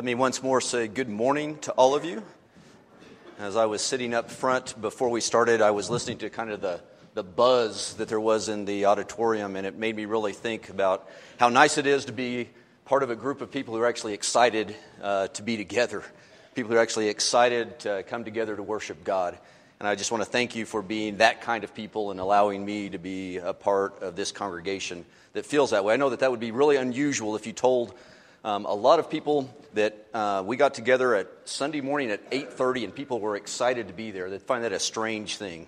Let me once more say good morning to all of you. As I was sitting up front before we started, I was listening to kind of the, the buzz that there was in the auditorium, and it made me really think about how nice it is to be part of a group of people who are actually excited uh, to be together, people who are actually excited to come together to worship God. And I just want to thank you for being that kind of people and allowing me to be a part of this congregation that feels that way. I know that that would be really unusual if you told um, a lot of people that uh, we got together at Sunday morning at 8:30, and people were excited to be there. They find that a strange thing,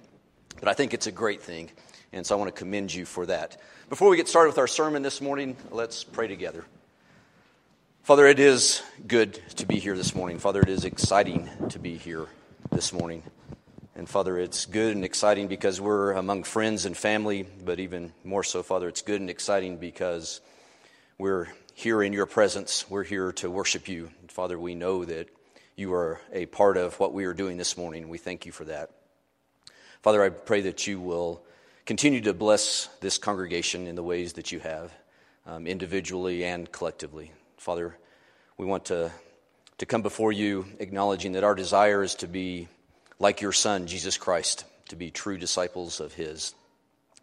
but I think it's a great thing, and so I want to commend you for that. Before we get started with our sermon this morning, let's pray together. Father, it is good to be here this morning. Father, it is exciting to be here this morning. And Father, it's good and exciting because we're among friends and family, but even more so, Father, it's good and exciting because we're here in your presence. We're here to worship you. Father, we know that you are a part of what we are doing this morning. We thank you for that. Father, I pray that you will continue to bless this congregation in the ways that you have, um, individually and collectively. Father, we want to, to come before you acknowledging that our desire is to be like your Son, Jesus Christ, to be true disciples of His.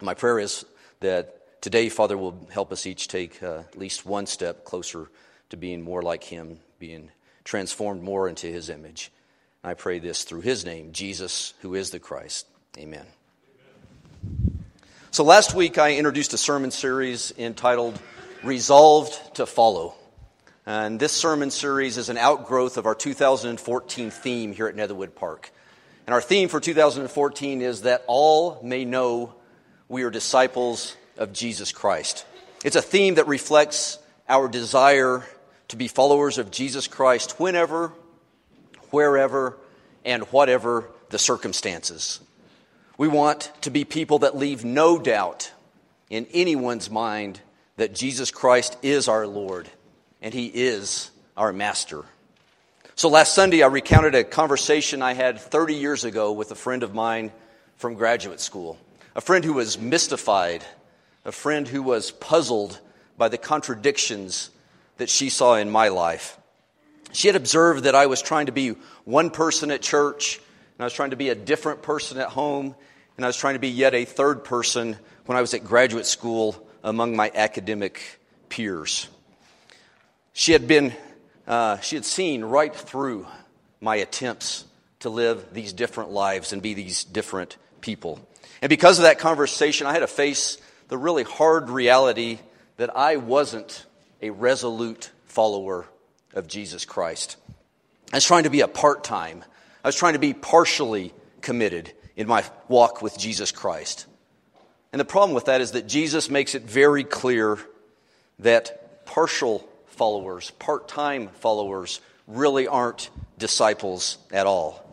My prayer is that Today, Father, will help us each take uh, at least one step closer to being more like Him, being transformed more into His image. I pray this through His name, Jesus, who is the Christ. Amen. Amen. So, last week I introduced a sermon series entitled Resolved to Follow. And this sermon series is an outgrowth of our 2014 theme here at Netherwood Park. And our theme for 2014 is that all may know we are disciples of Jesus Christ. It's a theme that reflects our desire to be followers of Jesus Christ whenever, wherever, and whatever the circumstances. We want to be people that leave no doubt in anyone's mind that Jesus Christ is our Lord and He is our Master. So last Sunday, I recounted a conversation I had 30 years ago with a friend of mine from graduate school, a friend who was mystified a friend who was puzzled by the contradictions that she saw in my life. She had observed that I was trying to be one person at church, and I was trying to be a different person at home, and I was trying to be yet a third person when I was at graduate school among my academic peers. She had been, uh, she had seen right through my attempts to live these different lives and be these different people. And because of that conversation, I had to face the really hard reality that I wasn't a resolute follower of Jesus Christ. I was trying to be a part time, I was trying to be partially committed in my walk with Jesus Christ. And the problem with that is that Jesus makes it very clear that partial followers, part time followers, really aren't disciples at all.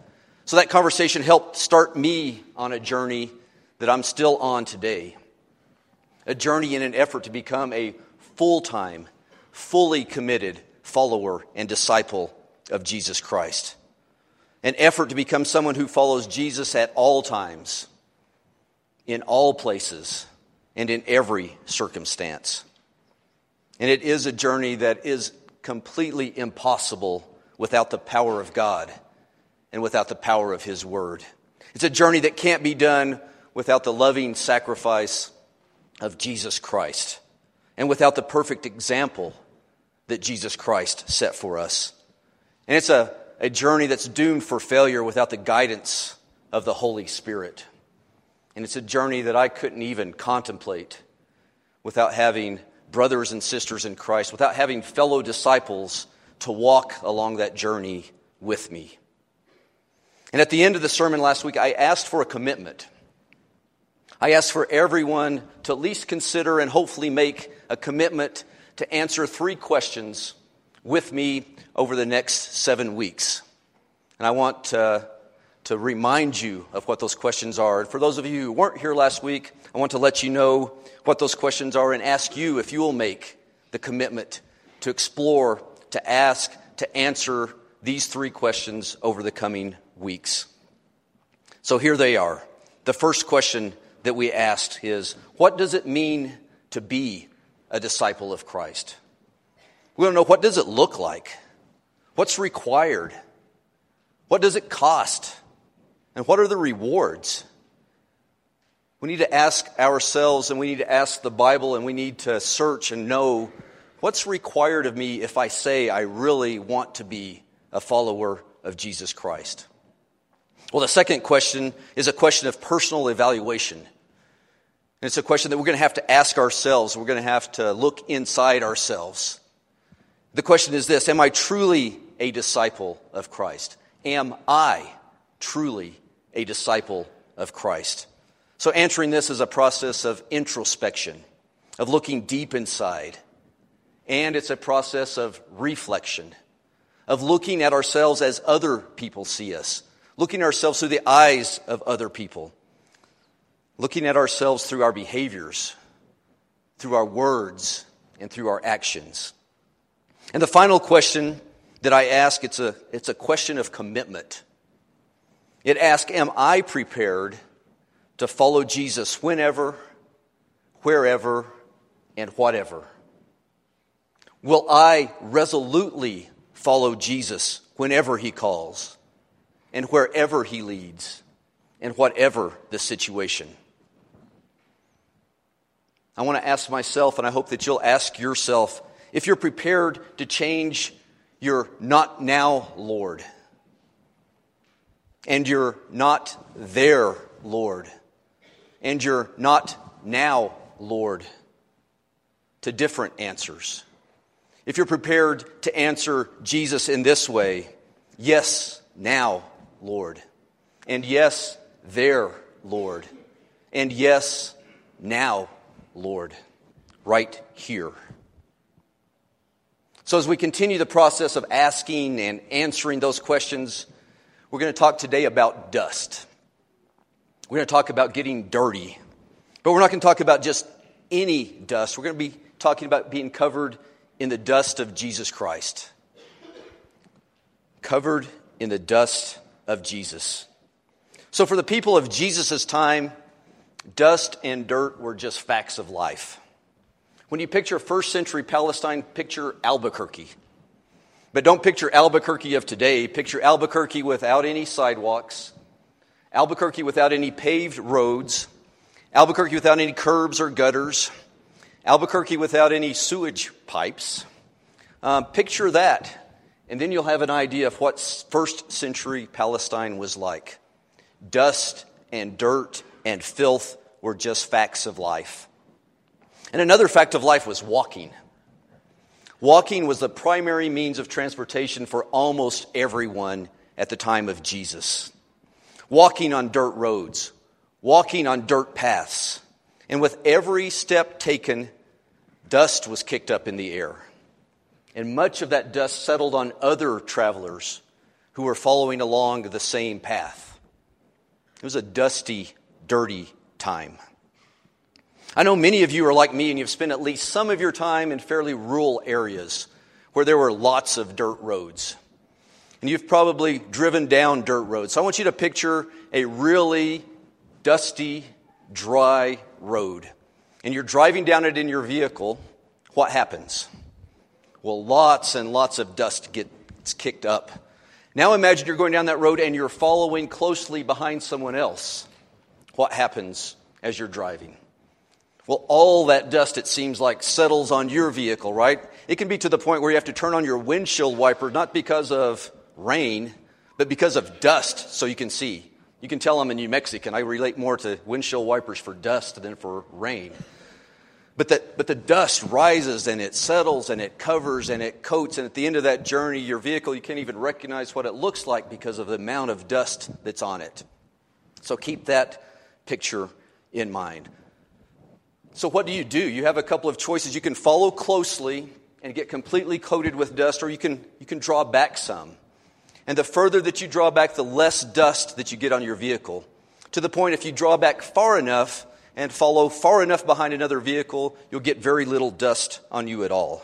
So that conversation helped start me on a journey that I'm still on today a journey in an effort to become a full time, fully committed follower and disciple of Jesus Christ. An effort to become someone who follows Jesus at all times, in all places, and in every circumstance. And it is a journey that is completely impossible without the power of God and without the power of His Word. It's a journey that can't be done without the loving sacrifice of Jesus Christ and without the perfect example that Jesus Christ set for us. And it's a, a journey that's doomed for failure without the guidance of the Holy Spirit. And it's a journey that I couldn't even contemplate without having brothers and sisters in Christ, without having fellow disciples to walk along that journey with me. And at the end of the sermon last week, I asked for a commitment. I ask for everyone to at least consider and hopefully make a commitment to answer three questions with me over the next seven weeks. And I want to, to remind you of what those questions are. And for those of you who weren't here last week, I want to let you know what those questions are and ask you if you will make the commitment to explore, to ask, to answer these three questions over the coming weeks. So here they are. The first question that we asked is what does it mean to be a disciple of Christ? We don't know what does it look like? What's required? What does it cost? And what are the rewards? We need to ask ourselves and we need to ask the Bible and we need to search and know what's required of me if I say I really want to be a follower of Jesus Christ. Well, the second question is a question of personal evaluation. And it's a question that we're going to have to ask ourselves. We're going to have to look inside ourselves. The question is this Am I truly a disciple of Christ? Am I truly a disciple of Christ? So, answering this is a process of introspection, of looking deep inside. And it's a process of reflection, of looking at ourselves as other people see us, looking at ourselves through the eyes of other people, looking at ourselves through our behaviors, through our words, and through our actions. And the final question that I ask, it's a, it's a question of commitment. It asks, Am I prepared to follow Jesus whenever, wherever, and whatever? Will I resolutely follow Jesus whenever he calls and wherever he leads and whatever the situation? I want to ask myself, and I hope that you'll ask yourself, if you're prepared to change your not now Lord and you're not there Lord and you're not now, Lord, to different answers. If you're prepared to answer Jesus in this way, yes, now, Lord, and yes, there, Lord, and yes, now, Lord, right here. So, as we continue the process of asking and answering those questions, we're going to talk today about dust. We're going to talk about getting dirty. But we're not going to talk about just any dust. We're going to be talking about being covered in the dust of Jesus Christ. Covered in the dust of Jesus. So, for the people of Jesus' time, dust and dirt were just facts of life. When you picture first century Palestine, picture Albuquerque. But don't picture Albuquerque of today. Picture Albuquerque without any sidewalks, Albuquerque without any paved roads, Albuquerque without any curbs or gutters, Albuquerque without any sewage pipes. Um, picture that, and then you'll have an idea of what first century Palestine was like. Dust and dirt and filth were just facts of life. And another fact of life was walking. Walking was the primary means of transportation for almost everyone at the time of Jesus walking on dirt roads, walking on dirt paths. And with every step taken, dust was kicked up in the air. And much of that dust settled on other travelers who were following along the same path. It was a dusty, dirty time. I know many of you are like me and you've spent at least some of your time in fairly rural areas where there were lots of dirt roads. And you've probably driven down dirt roads. So I want you to picture a really dusty, dry road. And you're driving down it in your vehicle. What happens? Well, lots and lots of dust gets kicked up. Now imagine you're going down that road and you're following closely behind someone else. What happens as you're driving? Well, all that dust, it seems like, settles on your vehicle, right? It can be to the point where you have to turn on your windshield wiper, not because of rain, but because of dust, so you can see. You can tell I'm a New Mexican. I relate more to windshield wipers for dust than for rain. But the, but the dust rises and it settles and it covers and it coats. And at the end of that journey, your vehicle, you can't even recognize what it looks like because of the amount of dust that's on it. So keep that picture in mind. So, what do you do? You have a couple of choices. You can follow closely and get completely coated with dust, or you can, you can draw back some. And the further that you draw back, the less dust that you get on your vehicle. To the point, if you draw back far enough and follow far enough behind another vehicle, you'll get very little dust on you at all.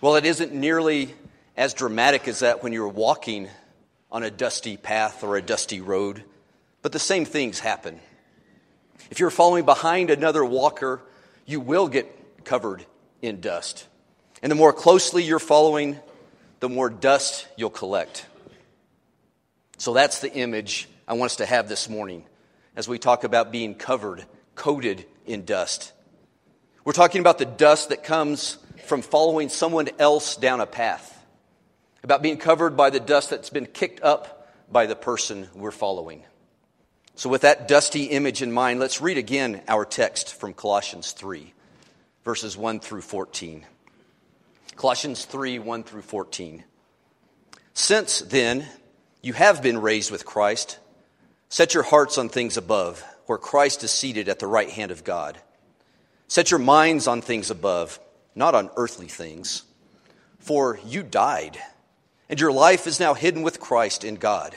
Well, it isn't nearly as dramatic as that when you're walking on a dusty path or a dusty road, but the same things happen. If you're following behind another walker, you will get covered in dust. And the more closely you're following, the more dust you'll collect. So that's the image I want us to have this morning as we talk about being covered, coated in dust. We're talking about the dust that comes from following someone else down a path, about being covered by the dust that's been kicked up by the person we're following. So, with that dusty image in mind, let's read again our text from Colossians 3, verses 1 through 14. Colossians 3, 1 through 14. Since then, you have been raised with Christ, set your hearts on things above, where Christ is seated at the right hand of God. Set your minds on things above, not on earthly things. For you died, and your life is now hidden with Christ in God.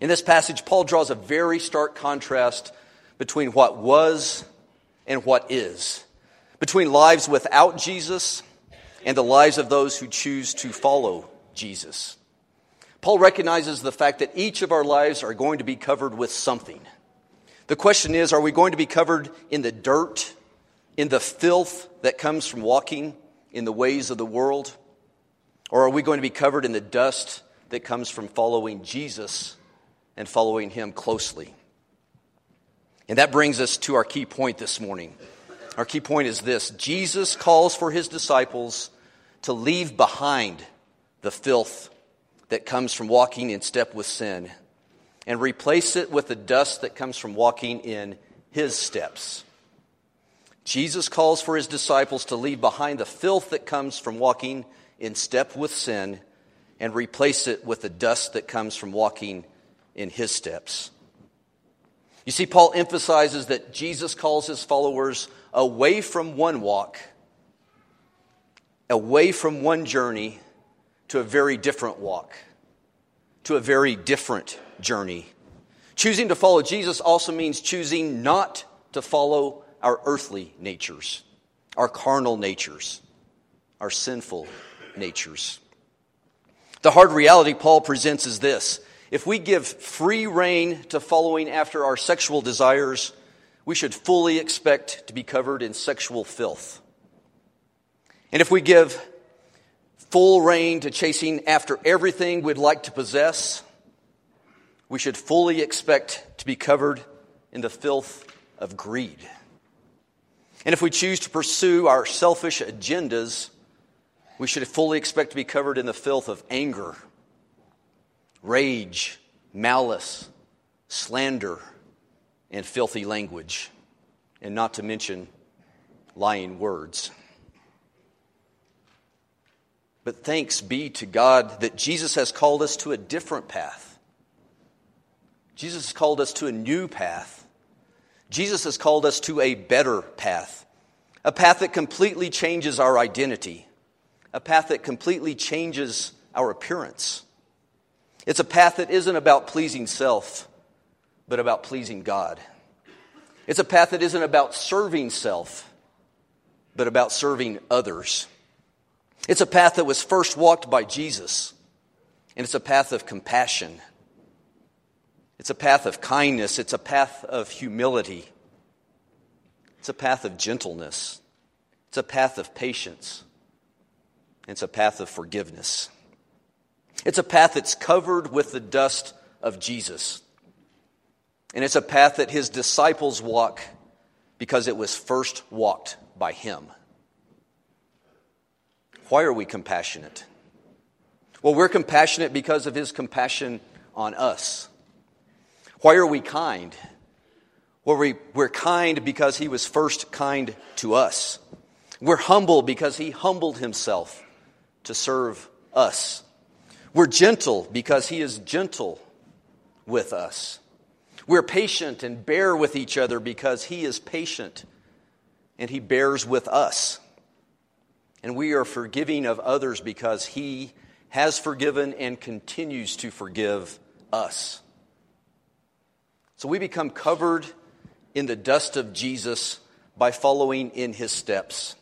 In this passage, Paul draws a very stark contrast between what was and what is, between lives without Jesus and the lives of those who choose to follow Jesus. Paul recognizes the fact that each of our lives are going to be covered with something. The question is are we going to be covered in the dirt in the filth that comes from walking in the ways of the world? Or are we going to be covered in the dust that comes from following Jesus and following Him closely? And that brings us to our key point this morning. Our key point is this Jesus calls for His disciples to leave behind the filth that comes from walking in step with sin and replace it with the dust that comes from walking in His steps. Jesus calls for his disciples to leave behind the filth that comes from walking in step with sin and replace it with the dust that comes from walking in his steps. You see, Paul emphasizes that Jesus calls his followers away from one walk, away from one journey, to a very different walk, to a very different journey. Choosing to follow Jesus also means choosing not to follow our earthly natures, our carnal natures, our sinful natures. The hard reality Paul presents is this if we give free rein to following after our sexual desires, we should fully expect to be covered in sexual filth. And if we give full rein to chasing after everything we'd like to possess, we should fully expect to be covered in the filth of greed. And if we choose to pursue our selfish agendas, we should fully expect to be covered in the filth of anger, rage, malice, slander, and filthy language, and not to mention lying words. But thanks be to God that Jesus has called us to a different path. Jesus has called us to a new path Jesus has called us to a better path, a path that completely changes our identity, a path that completely changes our appearance. It's a path that isn't about pleasing self, but about pleasing God. It's a path that isn't about serving self, but about serving others. It's a path that was first walked by Jesus, And it's a path of compassion. It's a path of kindness. It's a path of humility. It's a path of gentleness. It's a path of patience. It's a path of forgiveness. It's a path that's covered with the dust of Jesus. And it's a path that his disciples walk because it was first walked by him. Why are we compassionate? Well, we're compassionate because of his compassion on us. Why are we kind? Well, we, we're kind because he was first kind to us. We're humble because he humbled himself to serve us. We're gentle because he is gentle with us. We're patient and bear with each other because he is patient and he bears with us. And we are forgiving of others because he has forgiven and continues to forgive us. So we become covered in the dust of Jesus by following in his steps.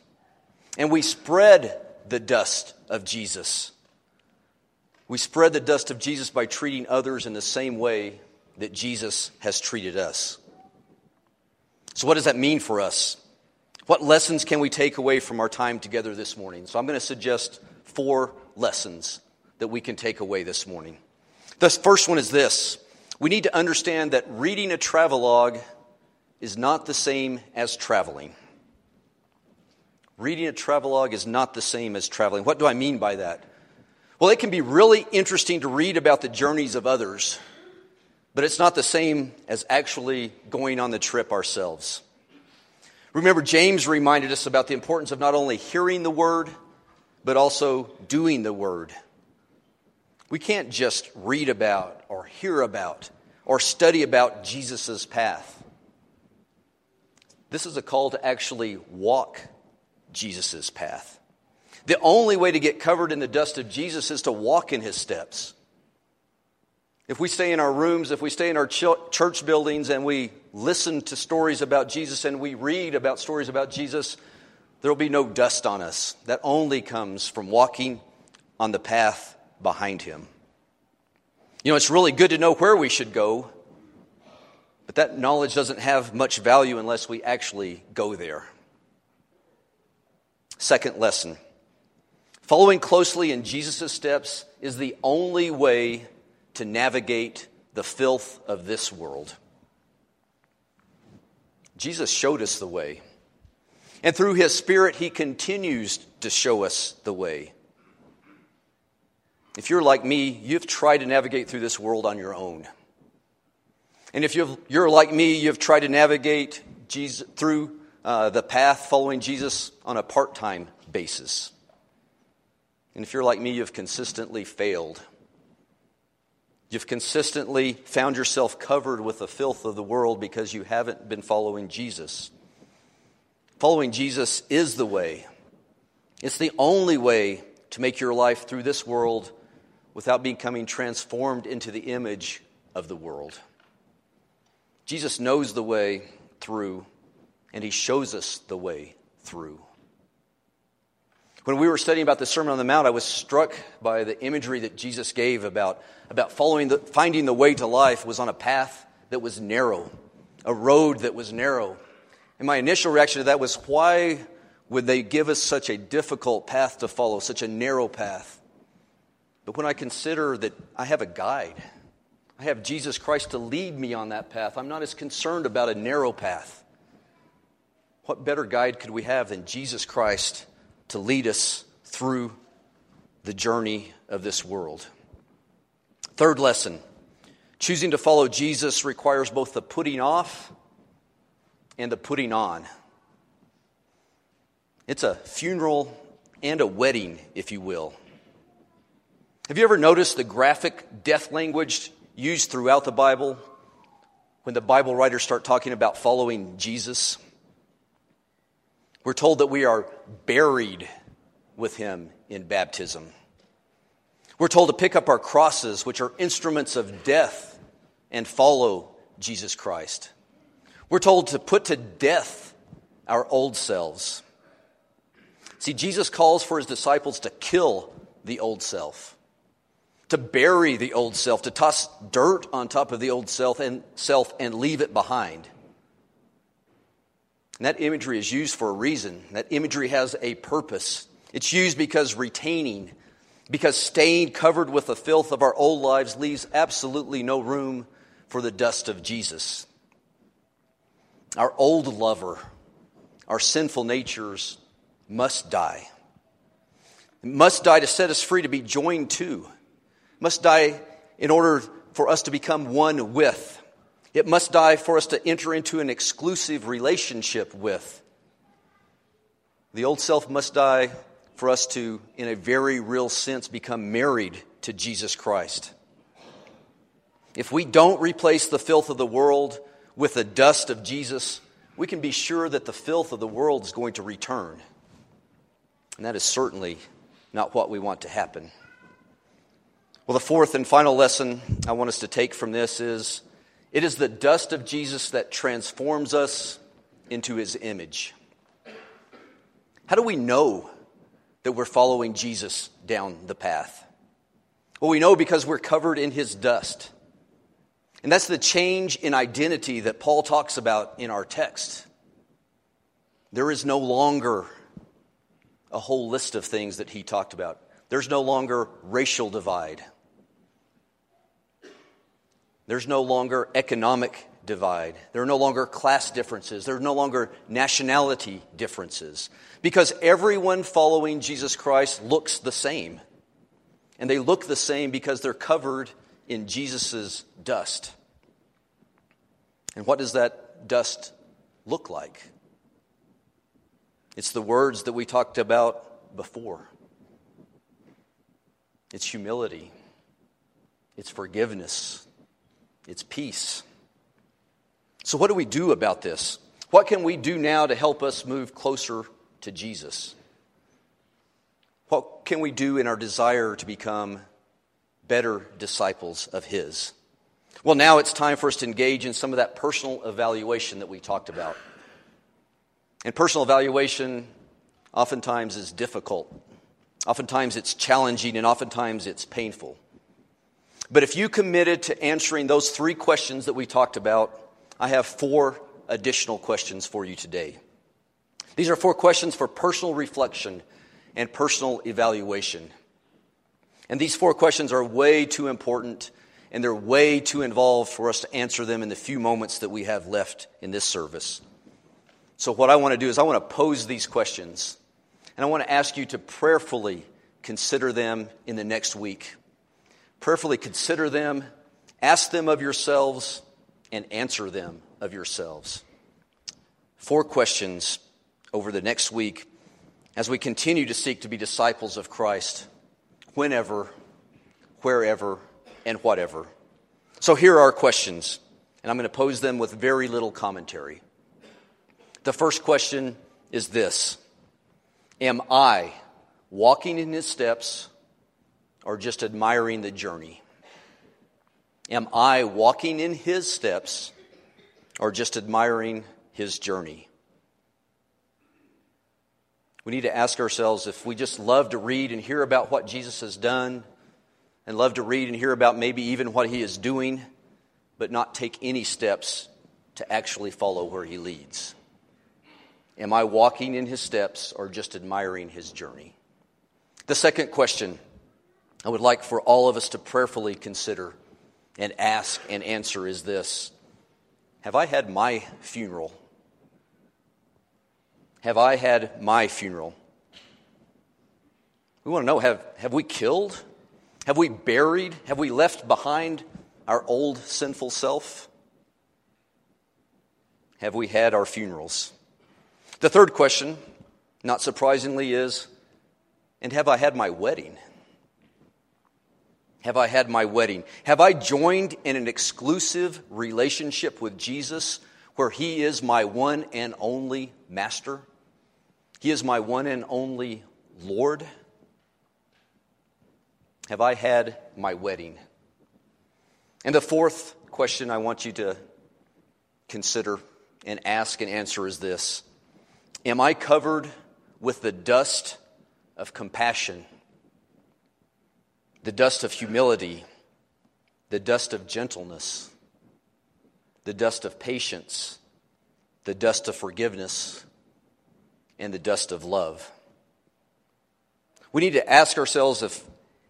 And we spread the dust of Jesus. We spread the dust of Jesus by treating others in the same way that Jesus has treated us. So, what does that mean for us? What lessons can we take away from our time together this morning? So, I'm going to suggest four lessons that we can take away this morning. The first one is this we need to understand that reading a travelogue is not the same as traveling. Reading a travelogue is not the same as traveling. What do I mean by that? Well, it can be really interesting to read about the journeys of others, but it's not the same as actually going on the trip ourselves. Remember, James reminded us about the importance of not only hearing the word, but also doing the word. We can't just read about or hear about or study about Jesus' path. This is a call to actually walk Jesus' path. The only way to get covered in the dust of Jesus is to walk in his steps. If we stay in our rooms, if we stay in our church buildings and we listen to stories about Jesus and we read about stories about Jesus, there will be no dust on us. That only comes from walking on the path behind him. You know, it's really good to know where we should go, but that knowledge doesn't have much value unless we actually go there. Second lesson following closely in Jesus' steps is the only way to navigate the filth of this world. Jesus showed us the way. And through his Spirit, he continues to show us the way. If you're like me, you've tried to navigate through this world on your own. And if you're like me, you've tried to navigate Jesus, through uh, the path following Jesus on a part time basis. And if you're like me, you've consistently failed. You've consistently found yourself covered with the filth of the world because you haven't been following Jesus. Following Jesus is the way. It's the only way to make your life through this world without becoming transformed into the image of the world. Jesus knows the way through and he shows us the way through. When we were studying about the Sermon on the Mount, I was struck by the imagery that Jesus gave about, about following the, finding the way to life was on a path that was narrow, a road that was narrow. And my initial reaction to that was, why would they give us such a difficult path to follow, such a narrow path? But when I consider that I have a guide, I have Jesus Christ to lead me on that path, I'm not as concerned about a narrow path. What better guide could we have than Jesus Christ to lead us through the journey of this world? Third lesson choosing to follow Jesus requires both the putting off and the putting on. It's a funeral and a wedding, if you will. Have you ever noticed the graphic death language used throughout the Bible when the Bible writers start talking about following Jesus? We're told that we are buried with him in baptism. We're told to pick up our crosses, which are instruments of death, and follow Jesus Christ. We're told to put to death our old selves. See, Jesus calls for his disciples to kill the old self. to bury the old self, to toss dirt on top of the old self and, self and leave it behind. And that imagery is used for a reason. That imagery has a purpose. It's used because retaining, because staying covered with the filth of our old lives leaves absolutely no room for the dust of Jesus. Our old lover, our sinful natures must die. It must die to set us free to be joined to. Must die in order for us to become one with. It must die for us to enter into an exclusive relationship with. The old self must die for us to, in a very real sense, become married to Jesus Christ. If we don't replace the filth of the world with the dust of Jesus, we can be sure that the filth of the world is going to return. And that is certainly not what we want to happen. Well, the fourth and final lesson I want us to take from this is it is the dust of Jesus that transforms us into his image. How do we know that we're following Jesus down the path? Well, we know because we're covered in his dust. And that's the change in identity that Paul talks about in our text. There is no longer a whole list of things that he talked about. There's no longer racial divide. There's no longer economic divide. There are no longer class differences. There are no longer nationality differences. Because everyone following Jesus Christ looks the same. And they look the same because they're covered in Jesus' dust. And what does that dust look like? It's the words that we talked about before it's humility, it's forgiveness, it's peace. So, what do we do about this? What can we do now to help us move closer to Jesus? What can we do in our desire to become better disciples of His? Well, now it's time for us to engage in some of that personal evaluation that we talked about. And personal evaluation oftentimes is difficult. Oftentimes it's challenging, and oftentimes it's painful. But if you committed to answering those three questions that we talked about, I have four additional questions for you today. These are four questions for personal reflection and personal evaluation. And these four questions are way too important and they're way too involved for us to answer them in the few moments that we have left in this service. So, what I want to do is, I want to pose these questions, and I want to ask you to prayerfully consider them in the next week. Prayerfully consider them, ask them of yourselves, and answer them of yourselves. Four questions over the next week as we continue to seek to be disciples of Christ whenever, wherever, and whatever. So here are our questions, and I'm going to pose them with very little commentary. The first question is this Am I walking in his steps or just admiring the journey? Am I walking in his steps or just admiring his journey? We need to ask ourselves if we just love to read and hear about what Jesus has done and love to read and hear about maybe even what he is doing, but not take any steps to actually follow where he leads. Am I walking in his steps or just admiring his journey? The second question I would like for all of us to prayerfully consider and ask and answer is this Have I had my funeral? Have I had my funeral? We want to know have, have we killed? Have we buried? Have we left behind our old sinful self? Have we had our funerals? The third question, not surprisingly, is And have I had my wedding? Have I had my wedding? Have I joined in an exclusive relationship with Jesus where He is my one and only master? He is my one and only Lord? Have I had my wedding? And the fourth question I want you to consider and ask and answer is this Am I covered with the dust of compassion? The dust of humility, the dust of gentleness, the dust of patience, the dust of forgiveness, and the dust of love. We need to ask ourselves if,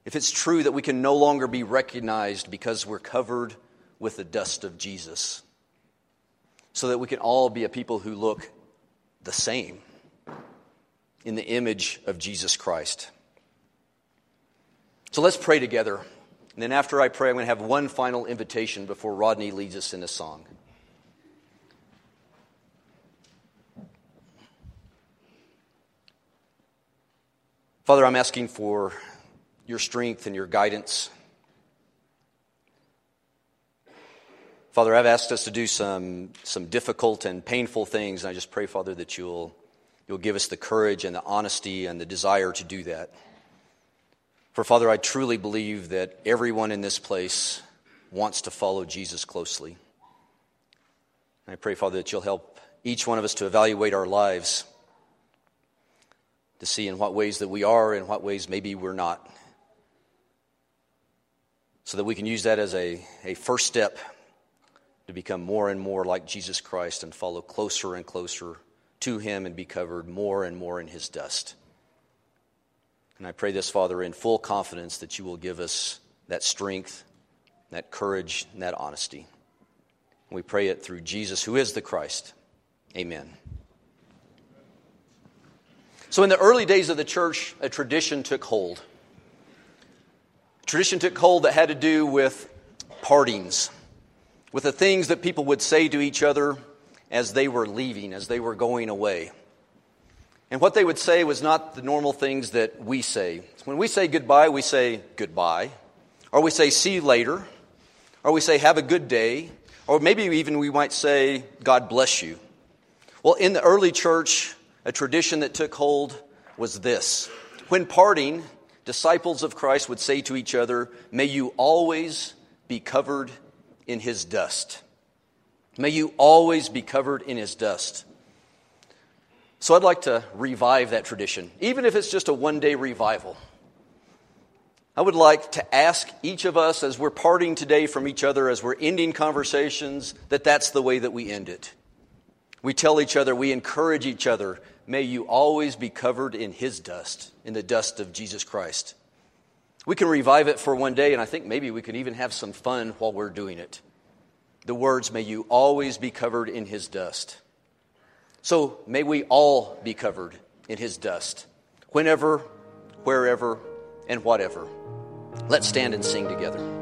if it's true that we can no longer be recognized because we're covered with the dust of Jesus, so that we can all be a people who look the same in the image of Jesus Christ. So let's pray together. And then after I pray, I'm going to have one final invitation before Rodney leads us in a song. Father, I'm asking for your strength and your guidance. Father, I've asked us to do some, some difficult and painful things, and I just pray, Father, that you'll You'll give us the courage and the honesty and the desire to do that. For, Father, I truly believe that everyone in this place wants to follow Jesus closely. And I pray, Father, that you'll help each one of us to evaluate our lives, to see in what ways that we are, in what ways maybe we're not, so that we can use that as a, a first step to become more and more like Jesus Christ and follow closer and closer to him and be covered more and more in his dust. And I pray this, Father, in full confidence that you will give us that strength, that courage, and that honesty. we pray it through Jesus, who is the Christ. Amen. So, in the early days of the church, a tradition took hold. Tradition took hold that had to do with partings, with the things that people would say to each other as they were leaving, as they were going away. And what they would say was not the normal things that we say. When we say goodbye, we say goodbye, or we say see you later, or we say have a good day, or maybe even we might say God bless you. Well, in the early church, a tradition that took hold was this. When parting, disciples of Christ would say to each other, May you always be covered in his dust. May you always be covered in his dust. So I'd like to revive that tradition, even if it's just a one day revival. I would like to ask each of us as we're parting today from each other, as we're ending conversations, that that's the way that we end it. We tell each other, we encourage each other, may you always be covered in his dust, in the dust of Jesus Christ. We can revive it for one day, and I think maybe we can even have some fun while we're doing it the words, May you always be covered in his dust. So may we all be covered in his dust, whenever, wherever, and whatever. Let's stand and sing together.